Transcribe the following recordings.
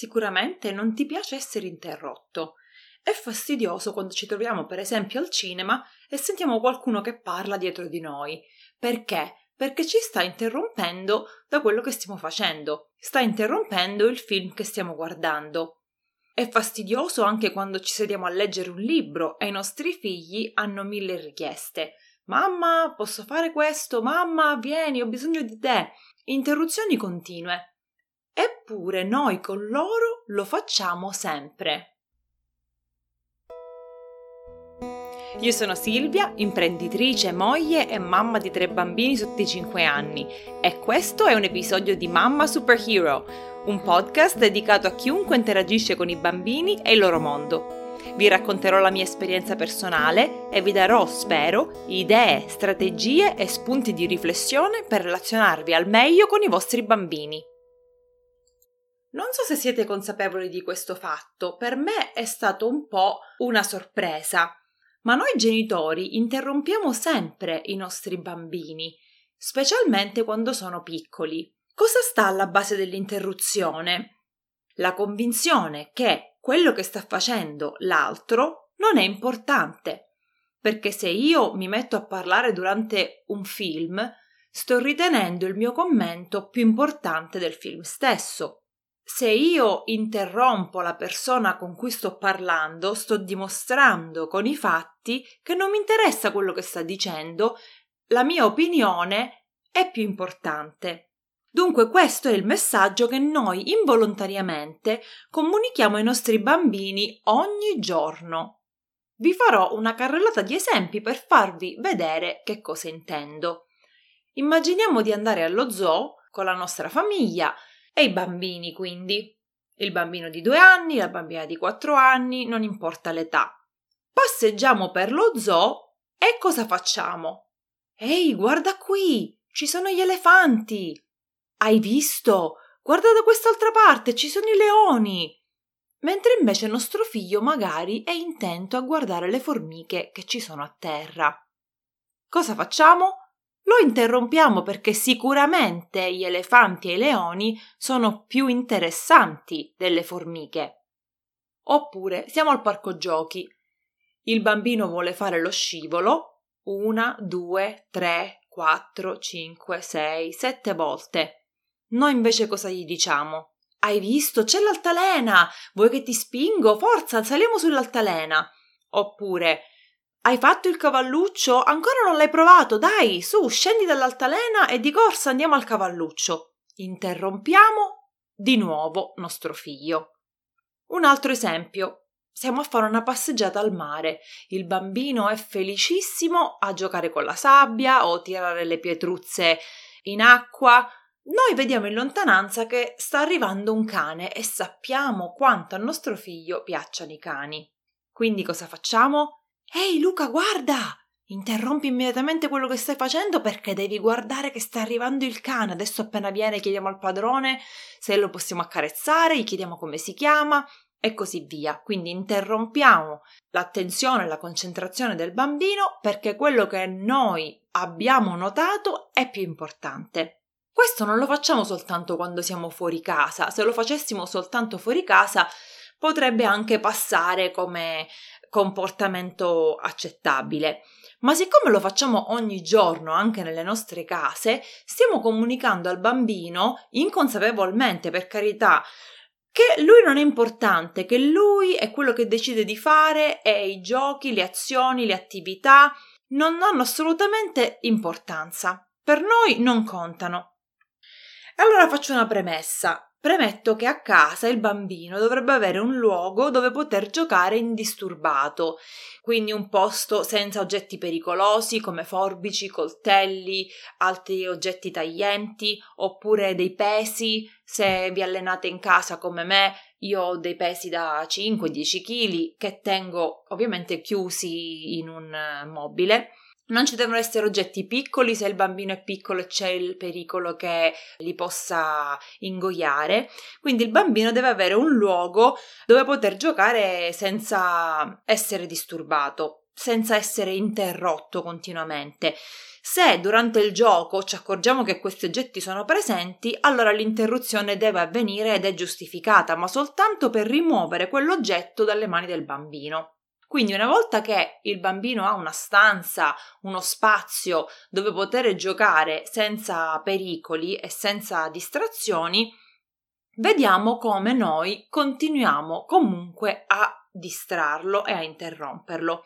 Sicuramente non ti piace essere interrotto. È fastidioso quando ci troviamo, per esempio, al cinema e sentiamo qualcuno che parla dietro di noi. Perché? Perché ci sta interrompendo da quello che stiamo facendo, sta interrompendo il film che stiamo guardando. È fastidioso anche quando ci sediamo a leggere un libro e i nostri figli hanno mille richieste. Mamma, posso fare questo? Mamma, vieni, ho bisogno di te. Interruzioni continue. Eppure noi con loro lo facciamo sempre. Io sono Silvia, imprenditrice, moglie e mamma di tre bambini sotto i 5 anni e questo è un episodio di Mamma Superhero, un podcast dedicato a chiunque interagisce con i bambini e il loro mondo. Vi racconterò la mia esperienza personale e vi darò, spero, idee, strategie e spunti di riflessione per relazionarvi al meglio con i vostri bambini. Non so se siete consapevoli di questo fatto, per me è stato un po' una sorpresa ma noi genitori interrompiamo sempre i nostri bambini, specialmente quando sono piccoli. Cosa sta alla base dell'interruzione? La convinzione che quello che sta facendo l'altro non è importante. Perché se io mi metto a parlare durante un film, sto ritenendo il mio commento più importante del film stesso se io interrompo la persona con cui sto parlando, sto dimostrando con i fatti che non mi interessa quello che sta dicendo, la mia opinione è più importante. Dunque questo è il messaggio che noi involontariamente comunichiamo ai nostri bambini ogni giorno. Vi farò una carrellata di esempi per farvi vedere che cosa intendo. Immaginiamo di andare allo zoo con la nostra famiglia e i bambini, quindi. Il bambino di due anni, la bambina di quattro anni, non importa l'età. Passeggiamo per lo zoo e cosa facciamo? Ehi, guarda qui! Ci sono gli elefanti! Hai visto? Guarda da quest'altra parte, ci sono i leoni! Mentre invece nostro figlio magari è intento a guardare le formiche che ci sono a terra. Cosa facciamo? Lo interrompiamo perché sicuramente gli elefanti e i leoni sono più interessanti delle formiche. Oppure siamo al parco giochi. Il bambino vuole fare lo scivolo una, due, tre, quattro, cinque, sei, sette volte. Noi invece cosa gli diciamo? Hai visto? C'è l'altalena! Vuoi che ti spingo? Forza, saliamo sull'altalena! Oppure hai fatto il cavalluccio? Ancora non l'hai provato? Dai, su, scendi dall'altalena e di corsa andiamo al cavalluccio. Interrompiamo di nuovo nostro figlio. Un altro esempio. Siamo a fare una passeggiata al mare. Il bambino è felicissimo a giocare con la sabbia o tirare le pietruzze in acqua. Noi vediamo in lontananza che sta arrivando un cane e sappiamo quanto a nostro figlio piacciono i cani. Quindi cosa facciamo? Ehi Luca, guarda! Interrompi immediatamente quello che stai facendo perché devi guardare che sta arrivando il cane. Adesso appena viene chiediamo al padrone se lo possiamo accarezzare, gli chiediamo come si chiama e così via. Quindi interrompiamo l'attenzione e la concentrazione del bambino perché quello che noi abbiamo notato è più importante. Questo non lo facciamo soltanto quando siamo fuori casa, se lo facessimo soltanto fuori casa potrebbe anche passare come comportamento accettabile. Ma siccome lo facciamo ogni giorno anche nelle nostre case, stiamo comunicando al bambino, inconsapevolmente per carità, che lui non è importante, che lui è quello che decide di fare e i giochi, le azioni, le attività non hanno assolutamente importanza. Per noi non contano. Allora faccio una premessa. Premetto che a casa il bambino dovrebbe avere un luogo dove poter giocare indisturbato, quindi un posto senza oggetti pericolosi come forbici, coltelli, altri oggetti taglienti, oppure dei pesi. Se vi allenate in casa come me, io ho dei pesi da 5-10 kg che tengo ovviamente chiusi in un mobile non ci devono essere oggetti piccoli se il bambino è piccolo e c'è il pericolo che li possa ingoiare. Quindi il bambino deve avere un luogo dove poter giocare senza essere disturbato, senza essere interrotto continuamente. Se durante il gioco ci accorgiamo che questi oggetti sono presenti, allora l'interruzione deve avvenire ed è giustificata, ma soltanto per rimuovere quell'oggetto dalle mani del bambino. Quindi una volta che il bambino ha una stanza, uno spazio dove poter giocare senza pericoli e senza distrazioni, vediamo come noi continuiamo comunque a distrarlo e a interromperlo.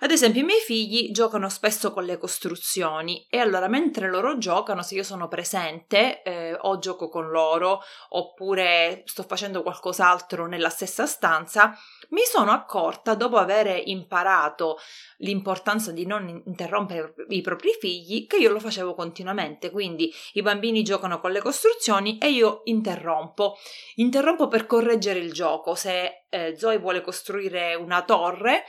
Ad esempio, i miei figli giocano spesso con le costruzioni e allora mentre loro giocano, se io sono presente eh, o gioco con loro oppure sto facendo qualcos'altro nella stessa stanza, mi sono accorta dopo aver imparato l'importanza di non interrompere i propri figli che io lo facevo continuamente. Quindi i bambini giocano con le costruzioni e io interrompo. Interrompo per correggere il gioco. Se eh, Zoe vuole costruire una torre,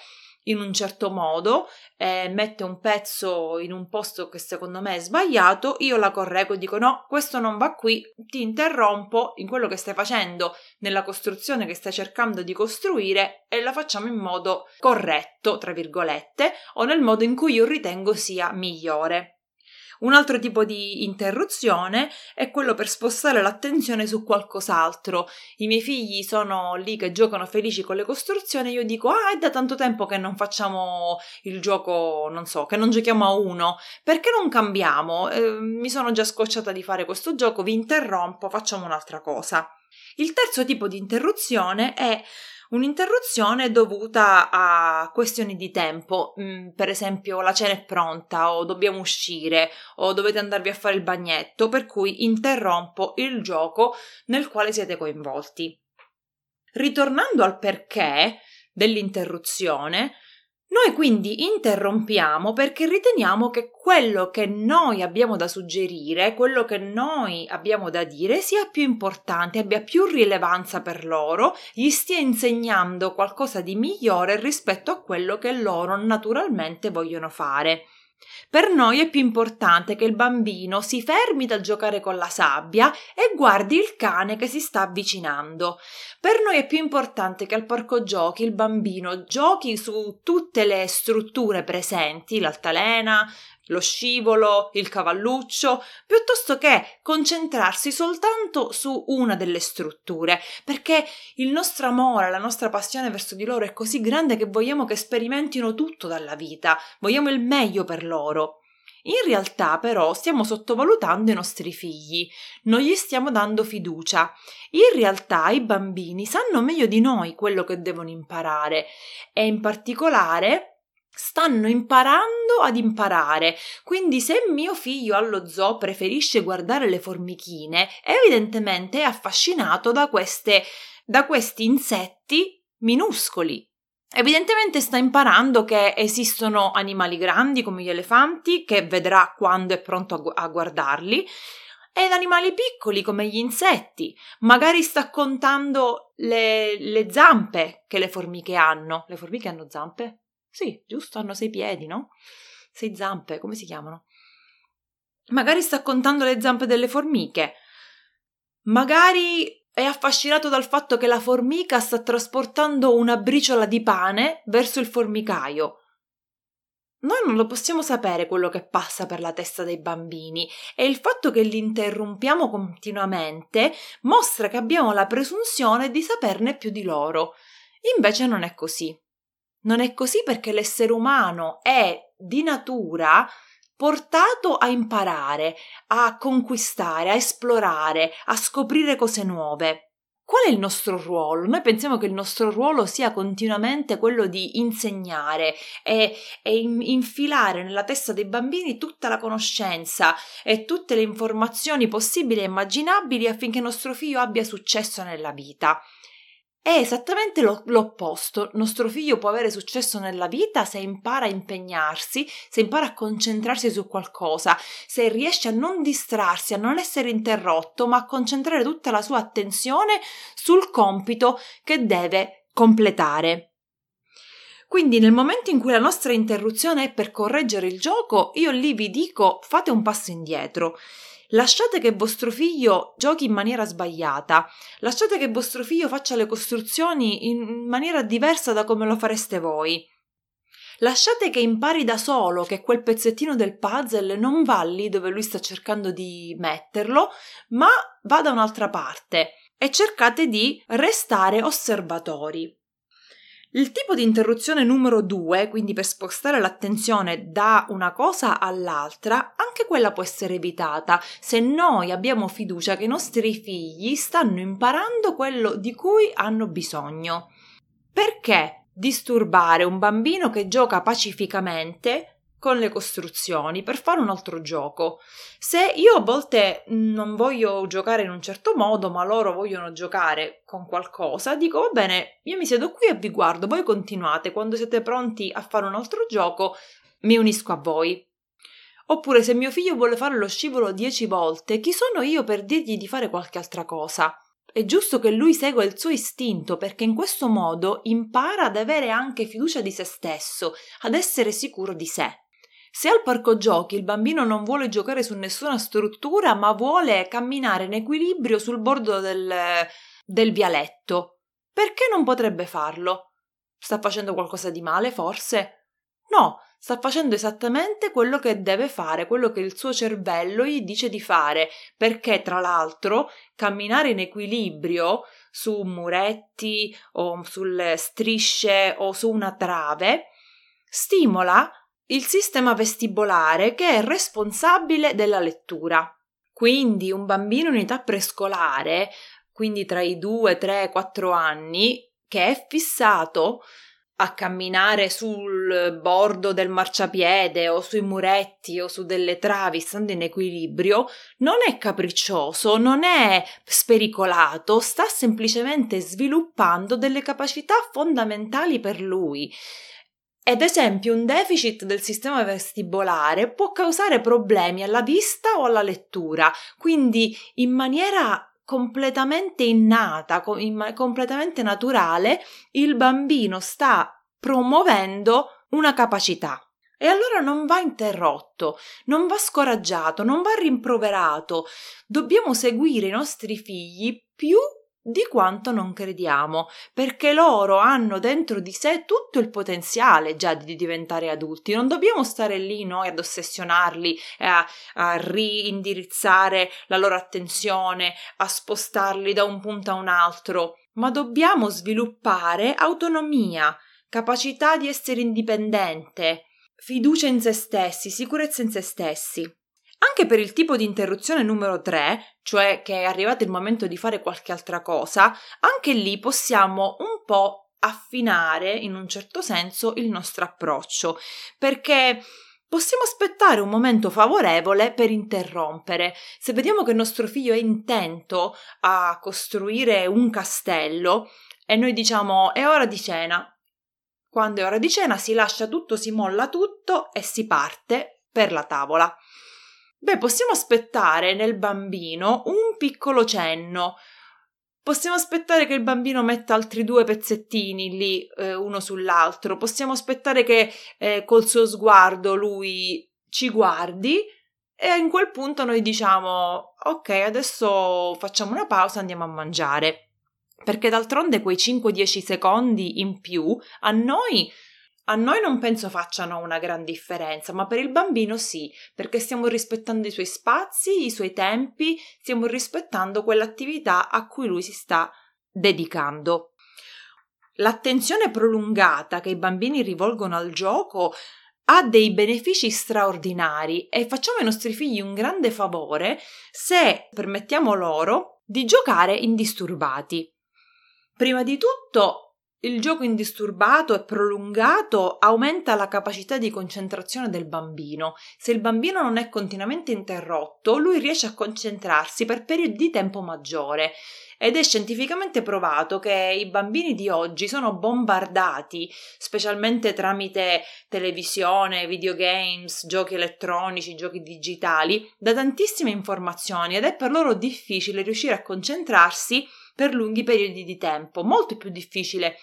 in un certo modo, eh, mette un pezzo in un posto che secondo me è sbagliato, io la correggo e dico no, questo non va qui, ti interrompo in quello che stai facendo, nella costruzione che stai cercando di costruire e la facciamo in modo corretto, tra virgolette, o nel modo in cui io ritengo sia migliore. Un altro tipo di interruzione è quello per spostare l'attenzione su qualcos'altro. I miei figli sono lì che giocano felici con le costruzioni, io dico: Ah, è da tanto tempo che non facciamo il gioco, non so, che non giochiamo a uno. Perché non cambiamo? Eh, mi sono già scocciata di fare questo gioco, vi interrompo, facciamo un'altra cosa. Il terzo tipo di interruzione è Un'interruzione dovuta a questioni di tempo, mm, per esempio la cena è pronta o dobbiamo uscire o dovete andarvi a fare il bagnetto, per cui interrompo il gioco nel quale siete coinvolti. Ritornando al perché dell'interruzione, noi quindi interrompiamo perché riteniamo che quello che noi abbiamo da suggerire, quello che noi abbiamo da dire sia più importante, abbia più rilevanza per loro, gli stia insegnando qualcosa di migliore rispetto a quello che loro naturalmente vogliono fare. Per noi è più importante che il bambino si fermi dal giocare con la sabbia e guardi il cane che si sta avvicinando. Per noi è più importante che al parco giochi il bambino giochi su tutte le strutture presenti, l'altalena, lo scivolo, il cavalluccio, piuttosto che concentrarsi soltanto su una delle strutture, perché il nostro amore, la nostra passione verso di loro è così grande che vogliamo che sperimentino tutto dalla vita, vogliamo il meglio per loro. In realtà però stiamo sottovalutando i nostri figli, non gli stiamo dando fiducia. In realtà i bambini sanno meglio di noi quello che devono imparare e in particolare stanno imparando ad imparare. Quindi se mio figlio allo zoo preferisce guardare le formichine, evidentemente è affascinato da queste da questi insetti minuscoli. Evidentemente sta imparando che esistono animali grandi come gli elefanti, che vedrà quando è pronto a, guardarli, ed animali piccoli come gli insetti. Magari sta contando le, le zampe che le formiche hanno. Le formiche hanno zampe? Sì, giusto, hanno sei piedi, no? Sei zampe, come si chiamano? Magari sta contando le zampe delle formiche. Magari è affascinato dal fatto che la formica sta trasportando una briciola di pane verso il formicaio. Noi non lo possiamo sapere quello che passa per la testa dei bambini e il fatto che li interrompiamo continuamente mostra che abbiamo la presunzione di saperne più di loro. Invece non è così. Non è così perché l'essere umano è di natura portato a imparare, a conquistare, a esplorare, a scoprire cose nuove. Qual è il nostro ruolo? Noi pensiamo che il nostro ruolo sia continuamente quello di insegnare e, e in, infilare nella testa dei bambini tutta la conoscenza e tutte le informazioni possibili e immaginabili affinché nostro figlio abbia successo nella vita. È esattamente lo, l'opposto. Nostro figlio può avere successo nella vita se impara a impegnarsi, se impara a concentrarsi su qualcosa, se riesce a non distrarsi, a non essere interrotto, ma a concentrare tutta la sua attenzione sul compito che deve completare. Quindi nel momento in cui la nostra interruzione è per correggere il gioco, io lì vi dico fate un passo indietro. Lasciate che vostro figlio giochi in maniera sbagliata, lasciate che vostro figlio faccia le costruzioni in maniera diversa da come lo fareste voi. Lasciate che impari da solo che quel pezzettino del puzzle non va lì dove lui sta cercando di metterlo, ma va da un'altra parte e cercate di restare osservatori. Il tipo di interruzione numero due, quindi per spostare l'attenzione da una cosa all'altra, anche quella può essere evitata se noi abbiamo fiducia che i nostri figli stanno imparando quello di cui hanno bisogno. Perché disturbare un bambino che gioca pacificamente con le costruzioni per fare un altro gioco. Se io a volte non voglio giocare in un certo modo, ma loro vogliono giocare con qualcosa, dico va bene, io mi siedo qui e vi guardo, voi continuate, quando siete pronti a fare un altro gioco, mi unisco a voi. Oppure se mio figlio vuole fare lo scivolo dieci volte, chi sono io per dirgli di fare qualche altra cosa? È giusto che lui segua il suo istinto perché in questo modo impara ad avere anche fiducia di se stesso, ad essere sicuro di sé. Se al parco giochi il bambino non vuole giocare su nessuna struttura, ma vuole camminare in equilibrio sul bordo del, del vialetto, perché non potrebbe farlo? Sta facendo qualcosa di male, forse? No, sta facendo esattamente quello che deve fare, quello che il suo cervello gli dice di fare, perché tra l'altro camminare in equilibrio su muretti o sulle strisce o su una trave stimola il sistema vestibolare che è responsabile della lettura. Quindi un bambino in età prescolare, quindi tra i 2, 3, 4 anni, che è fissato a camminare sul bordo del marciapiede o sui muretti o su delle travi stando in equilibrio, non è capriccioso, non è spericolato, sta semplicemente sviluppando delle capacità fondamentali per lui. Ad esempio, un deficit del sistema vestibolare può causare problemi alla vista o alla lettura, quindi in maniera completamente innata, completamente naturale, il bambino sta promuovendo una capacità. E allora non va interrotto, non va scoraggiato, non va rimproverato. Dobbiamo seguire i nostri figli più di quanto non crediamo, perché loro hanno dentro di sé tutto il potenziale già di diventare adulti. Non dobbiamo stare lì noi ad ossessionarli e a, a riindirizzare la loro attenzione, a spostarli da un punto a un altro, ma dobbiamo sviluppare autonomia, capacità di essere indipendente, fiducia in se stessi, sicurezza in se stessi. Anche per il tipo di interruzione numero 3, cioè che è arrivato il momento di fare qualche altra cosa, anche lì possiamo un po' affinare in un certo senso il nostro approccio, perché possiamo aspettare un momento favorevole per interrompere. Se vediamo che il nostro figlio è intento a costruire un castello e noi diciamo è ora di cena. Quando è ora di cena si lascia tutto, si molla tutto e si parte per la tavola. Beh, possiamo aspettare nel bambino un piccolo cenno. Possiamo aspettare che il bambino metta altri due pezzettini lì eh, uno sull'altro. Possiamo aspettare che eh, col suo sguardo lui ci guardi e in quel punto noi diciamo ok, adesso facciamo una pausa, andiamo a mangiare. Perché d'altronde quei 5-10 secondi in più a noi a noi non penso facciano una gran differenza, ma per il bambino sì, perché stiamo rispettando i suoi spazi, i suoi tempi, stiamo rispettando quell'attività a cui lui si sta dedicando. L'attenzione prolungata che i bambini rivolgono al gioco ha dei benefici straordinari e facciamo ai nostri figli un grande favore se permettiamo loro di giocare indisturbati. Prima di tutto il gioco indisturbato e prolungato aumenta la capacità di concentrazione del bambino. Se il bambino non è continuamente interrotto, lui riesce a concentrarsi per periodi di tempo maggiore. Ed è scientificamente provato che i bambini di oggi sono bombardati, specialmente tramite televisione, videogames, giochi elettronici, giochi digitali, da tantissime informazioni ed è per loro difficile riuscire a concentrarsi per lunghi periodi di tempo, molto più difficile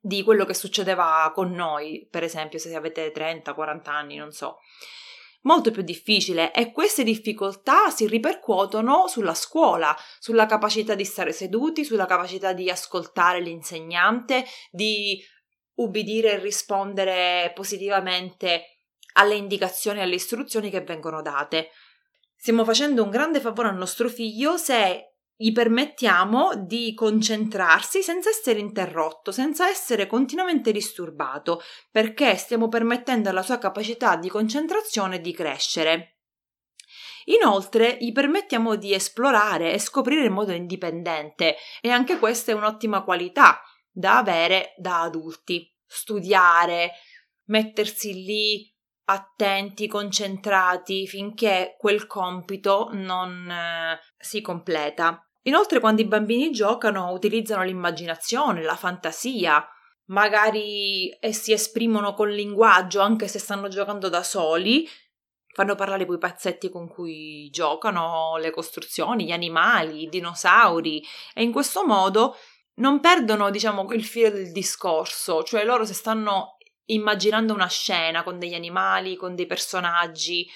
di quello che succedeva con noi, per esempio se avete 30-40 anni, non so. Molto più difficile e queste difficoltà si ripercuotono sulla scuola, sulla capacità di stare seduti, sulla capacità di ascoltare l'insegnante, di ubbidire e rispondere positivamente alle indicazioni e alle istruzioni che vengono date. Stiamo facendo un grande favore al nostro figlio se gli permettiamo di concentrarsi senza essere interrotto, senza essere continuamente disturbato, perché stiamo permettendo alla sua capacità di concentrazione di crescere. Inoltre gli permettiamo di esplorare e scoprire in modo indipendente e anche questa è un'ottima qualità da avere da adulti. Studiare, mettersi lì attenti, concentrati finché quel compito non eh, si completa. Inoltre, quando i bambini giocano, utilizzano l'immaginazione, la fantasia, magari si esprimono con linguaggio anche se stanno giocando da soli, fanno parlare quei pezzetti con cui giocano, le costruzioni, gli animali, i dinosauri. E in questo modo non perdono, diciamo, il filo del discorso, cioè loro se stanno immaginando una scena con degli animali, con dei personaggi,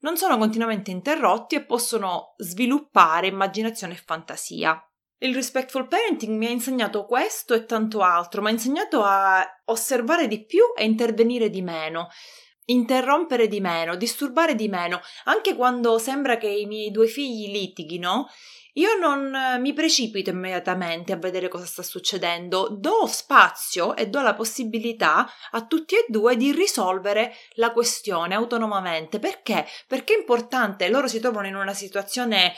non sono continuamente interrotti e possono sviluppare immaginazione e fantasia. Il respectful parenting mi ha insegnato questo e tanto altro, mi ha insegnato a osservare di più e intervenire di meno, interrompere di meno, disturbare di meno, anche quando sembra che i miei due figli litighino, io non eh, mi precipito immediatamente a vedere cosa sta succedendo, do spazio e do la possibilità a tutti e due di risolvere la questione autonomamente. Perché? Perché è importante, loro si trovano in una situazione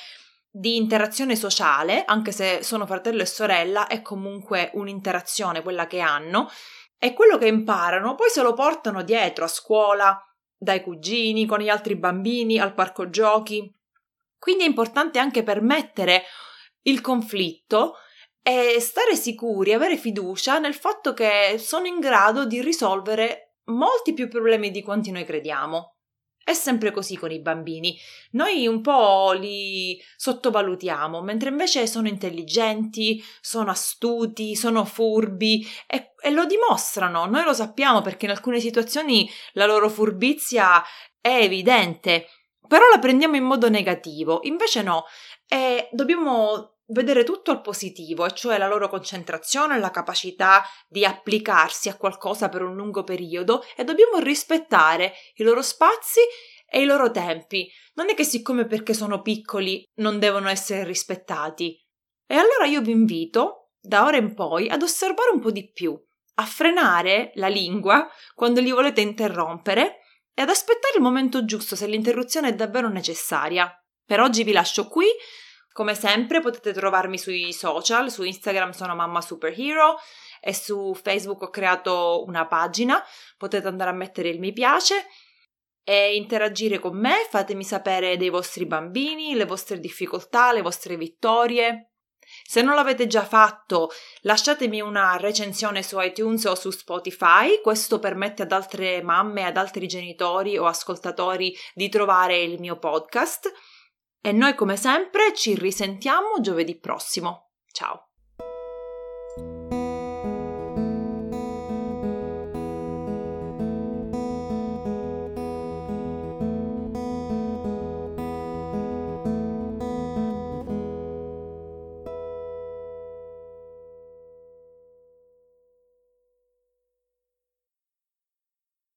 di interazione sociale, anche se sono fratello e sorella, è comunque un'interazione quella che hanno, e quello che imparano poi se lo portano dietro a scuola, dai cugini, con gli altri bambini, al parco giochi. Quindi è importante anche permettere il conflitto e stare sicuri, avere fiducia nel fatto che sono in grado di risolvere molti più problemi di quanti noi crediamo. È sempre così con i bambini. Noi un po' li sottovalutiamo, mentre invece sono intelligenti, sono astuti, sono furbi e, e, lo dimostrano. Noi lo sappiamo perché in alcune situazioni la loro furbizia è evidente però la prendiamo in modo negativo, invece no, e dobbiamo vedere tutto al positivo, e cioè la loro concentrazione, la capacità di applicarsi a qualcosa per un lungo periodo e dobbiamo rispettare i loro spazi e i loro tempi. Non è che siccome perché sono piccoli non devono essere rispettati. E allora io vi invito, da ora in poi, ad osservare un po' di più, a frenare la lingua quando li volete interrompere e ad aspettare il momento giusto se l'interruzione è davvero necessaria. Per oggi vi lascio qui. Come sempre potete trovarmi sui social, su Instagram sono Mamma Superhero e su Facebook ho creato una pagina, potete andare a mettere il mi piace e interagire con me, fatemi sapere dei vostri bambini, le vostre difficoltà, le vostre vittorie, se non l'avete già fatto, lasciatemi una recensione su iTunes o su Spotify, questo permette ad altre mamme, ad altri genitori o ascoltatori di trovare il mio podcast. E noi come sempre ci risentiamo giovedì prossimo. Ciao!